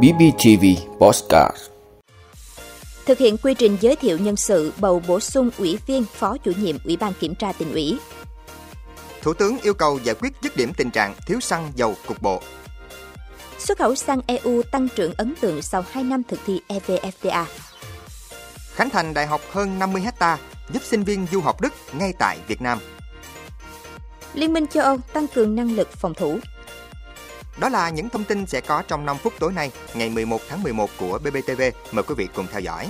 BBTV Postcard Thực hiện quy trình giới thiệu nhân sự bầu bổ sung ủy viên phó chủ nhiệm Ủy ban Kiểm tra tỉnh ủy. Thủ tướng yêu cầu giải quyết dứt điểm tình trạng thiếu xăng dầu cục bộ. Xuất khẩu xăng EU tăng trưởng ấn tượng sau 2 năm thực thi EVFTA. Khánh thành đại học hơn 50 hecta giúp sinh viên du học Đức ngay tại Việt Nam. Liên minh châu Âu tăng cường năng lực phòng thủ. Đó là những thông tin sẽ có trong 5 phút tối nay, ngày 11 tháng 11 của BBTV. Mời quý vị cùng theo dõi.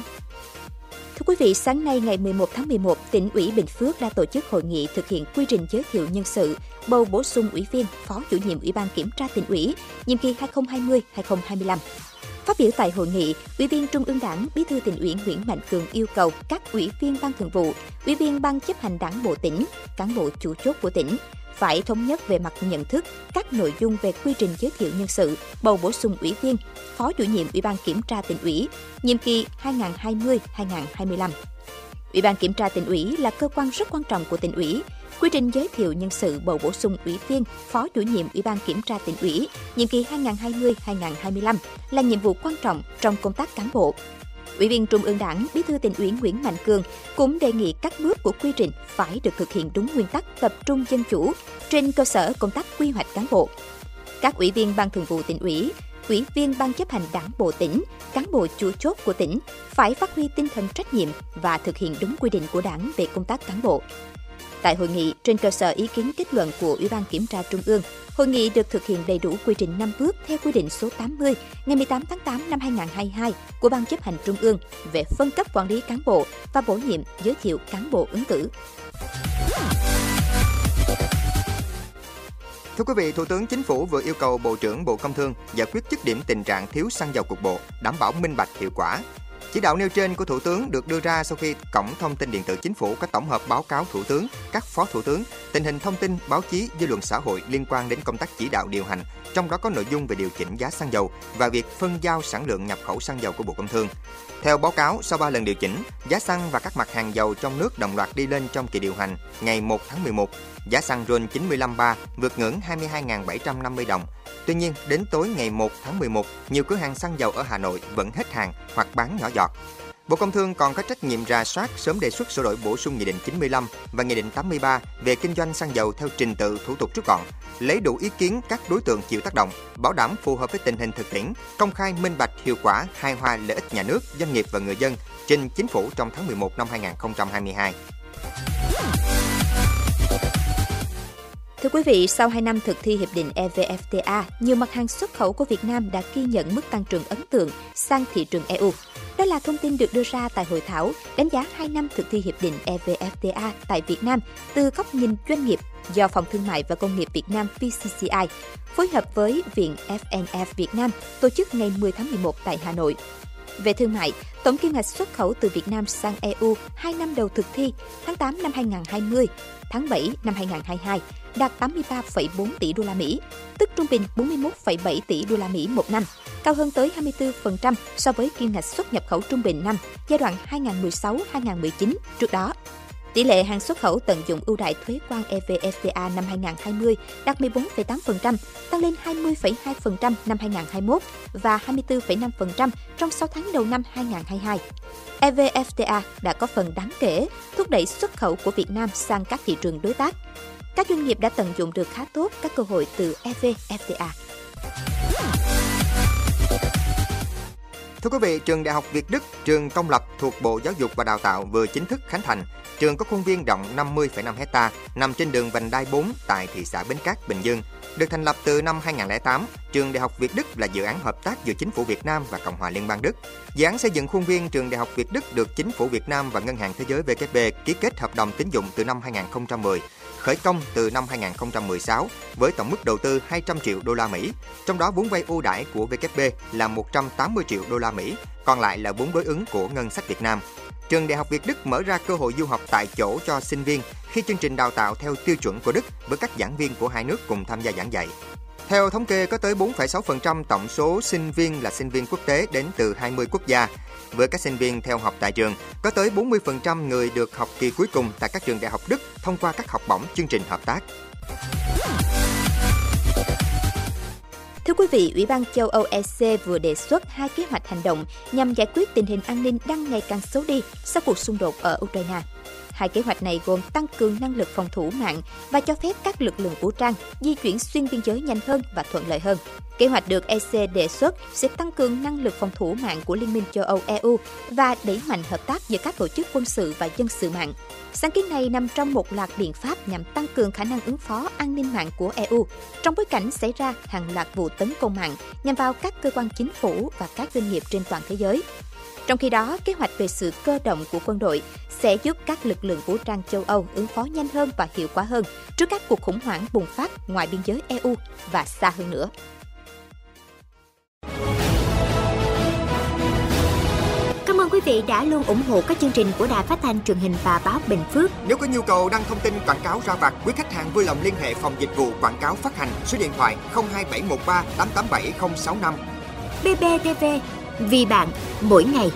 Thưa quý vị, sáng nay ngày 11 tháng 11, tỉnh ủy Bình Phước đã tổ chức hội nghị thực hiện quy trình giới thiệu nhân sự, bầu bổ sung ủy viên, phó chủ nhiệm Ủy ban Kiểm tra tỉnh ủy, nhiệm kỳ 2020-2025. Phát biểu tại hội nghị, Ủy viên Trung ương Đảng, Bí thư tỉnh ủy Nguyễn Mạnh Cường yêu cầu các ủy viên ban thường vụ, ủy viên ban chấp hành đảng bộ tỉnh, cán bộ chủ chốt của tỉnh phải thống nhất về mặt nhận thức các nội dung về quy trình giới thiệu nhân sự, bầu bổ sung ủy viên, phó chủ nhiệm Ủy ban Kiểm tra tỉnh ủy, nhiệm kỳ 2020-2025. Ủy ban Kiểm tra tỉnh ủy là cơ quan rất quan trọng của tỉnh ủy. Quy trình giới thiệu nhân sự bầu bổ sung ủy viên, phó chủ nhiệm Ủy ban Kiểm tra tỉnh ủy, nhiệm kỳ 2020-2025 là nhiệm vụ quan trọng trong công tác cán bộ. Ủy viên Trung ương Đảng, Bí thư tỉnh ủy Nguyễn Mạnh Cường cũng đề nghị các bước của quy trình phải được thực hiện đúng nguyên tắc tập trung dân chủ trên cơ sở công tác quy hoạch cán bộ. Các ủy viên ban thường vụ tỉnh ủy, ủy viên ban chấp hành đảng bộ tỉnh, cán bộ chủ chốt của tỉnh phải phát huy tinh thần trách nhiệm và thực hiện đúng quy định của đảng về công tác cán bộ. Tại hội nghị, trên cơ sở ý kiến kết luận của Ủy ban Kiểm tra Trung ương, hội nghị được thực hiện đầy đủ quy trình 5 bước theo quy định số 80 ngày 18 tháng 8 năm 2022 của Ban chấp hành Trung ương về phân cấp quản lý cán bộ và bổ nhiệm giới thiệu cán bộ ứng cử. Thưa quý vị, Thủ tướng Chính phủ vừa yêu cầu Bộ trưởng Bộ Công Thương giải quyết dứt điểm tình trạng thiếu xăng dầu cục bộ, đảm bảo minh bạch hiệu quả. Chỉ đạo nêu trên của Thủ tướng được đưa ra sau khi Cổng Thông tin Điện tử Chính phủ có tổng hợp báo cáo Thủ tướng, các Phó Thủ tướng, tình hình thông tin, báo chí, dư luận xã hội liên quan đến công tác chỉ đạo điều hành, trong đó có nội dung về điều chỉnh giá xăng dầu và việc phân giao sản lượng nhập khẩu xăng dầu của Bộ Công Thương. Theo báo cáo, sau 3 lần điều chỉnh, giá xăng và các mặt hàng dầu trong nước đồng loạt đi lên trong kỳ điều hành ngày 1 tháng 11. Giá xăng RON 95.3 vượt ngưỡng 22.750 đồng. Tuy nhiên, đến tối ngày 1 tháng 11, nhiều cửa hàng xăng dầu ở Hà Nội vẫn hết hàng hoặc bán nhỏ giọt. Bộ Công Thương còn có trách nhiệm ra soát sớm đề xuất sửa đổi bổ sung Nghị định 95 và Nghị định 83 về kinh doanh xăng dầu theo trình tự thủ tục rút gọn, lấy đủ ý kiến các đối tượng chịu tác động, bảo đảm phù hợp với tình hình thực tiễn, công khai minh bạch hiệu quả, hài hòa lợi ích nhà nước, doanh nghiệp và người dân trình chính phủ trong tháng 11 năm 2022. Thưa quý vị, sau 2 năm thực thi Hiệp định EVFTA, nhiều mặt hàng xuất khẩu của Việt Nam đã ghi nhận mức tăng trưởng ấn tượng sang thị trường EU. Đó là thông tin được đưa ra tại hội thảo đánh giá 2 năm thực thi Hiệp định EVFTA tại Việt Nam từ góc nhìn doanh nghiệp do Phòng Thương mại và Công nghiệp Việt Nam VCCI phối hợp với Viện FNF Việt Nam tổ chức ngày 10 tháng 11 tại Hà Nội. Về thương mại, tổng kim ngạch xuất khẩu từ Việt Nam sang EU 2 năm đầu thực thi tháng 8 năm 2020, tháng 7 năm 2022 đạt 83,4 tỷ đô la Mỹ, tức trung bình 41,7 tỷ đô la Mỹ một năm, cao hơn tới 24% so với kim ngạch xuất nhập khẩu trung bình năm giai đoạn 2016-2019 trước đó. Tỷ lệ hàng xuất khẩu tận dụng ưu đại thuế quan EVFTA năm 2020 đạt 14,8%, tăng lên 20,2% năm 2021 và 24,5% trong 6 tháng đầu năm 2022. EVFTA đã có phần đáng kể thúc đẩy xuất khẩu của Việt Nam sang các thị trường đối tác. Các doanh nghiệp đã tận dụng được khá tốt các cơ hội từ EVFTA. Thưa quý vị, trường Đại học Việt Đức, trường công lập thuộc Bộ Giáo dục và Đào tạo vừa chính thức khánh thành. Trường có khuôn viên rộng 50,5 hecta, nằm trên đường vành đai 4 tại thị xã Bến Cát, Bình Dương. Được thành lập từ năm 2008, trường Đại học Việt Đức là dự án hợp tác giữa chính phủ Việt Nam và Cộng hòa Liên bang Đức. Dự án xây dựng khuôn viên trường Đại học Việt Đức được chính phủ Việt Nam và Ngân hàng Thế giới VKB ký kết hợp đồng tín dụng từ năm 2010 khởi công từ năm 2016 với tổng mức đầu tư 200 triệu đô la Mỹ, trong đó vốn vay ưu đãi của WB là 180 triệu đô la Mỹ, còn lại là vốn đối ứng của ngân sách Việt Nam. Trường Đại học Việt Đức mở ra cơ hội du học tại chỗ cho sinh viên khi chương trình đào tạo theo tiêu chuẩn của Đức với các giảng viên của hai nước cùng tham gia giảng dạy. Theo thống kê, có tới 4,6% tổng số sinh viên là sinh viên quốc tế đến từ 20 quốc gia. Với các sinh viên theo học tại trường, có tới 40% người được học kỳ cuối cùng tại các trường đại học Đức thông qua các học bổng chương trình hợp tác. Thưa quý vị, Ủy ban châu Âu EC vừa đề xuất hai kế hoạch hành động nhằm giải quyết tình hình an ninh đang ngày càng xấu đi sau cuộc xung đột ở Ukraine. Hai kế hoạch này gồm tăng cường năng lực phòng thủ mạng và cho phép các lực lượng vũ trang di chuyển xuyên biên giới nhanh hơn và thuận lợi hơn. Kế hoạch được EC đề xuất sẽ tăng cường năng lực phòng thủ mạng của Liên minh châu Âu EU và đẩy mạnh hợp tác giữa các tổ chức quân sự và dân sự mạng. Sáng kiến này nằm trong một loạt biện pháp nhằm tăng cường khả năng ứng phó an ninh mạng của EU trong bối cảnh xảy ra hàng loạt vụ tấn công mạng nhằm vào các cơ quan chính phủ và các doanh nghiệp trên toàn thế giới. Trong khi đó, kế hoạch về sự cơ động của quân đội sẽ giúp các lực lượng vũ trang châu Âu ứng phó nhanh hơn và hiệu quả hơn trước các cuộc khủng hoảng bùng phát ngoài biên giới EU và xa hơn nữa. Cảm ơn quý vị đã luôn ủng hộ các chương trình của Đài Phát thanh truyền hình và báo Bình Phước. Nếu có nhu cầu đăng thông tin quảng cáo ra vặt, quý khách hàng vui lòng liên hệ phòng dịch vụ quảng cáo phát hành số điện thoại 02713 887065. BBTV, vì bạn, mỗi ngày.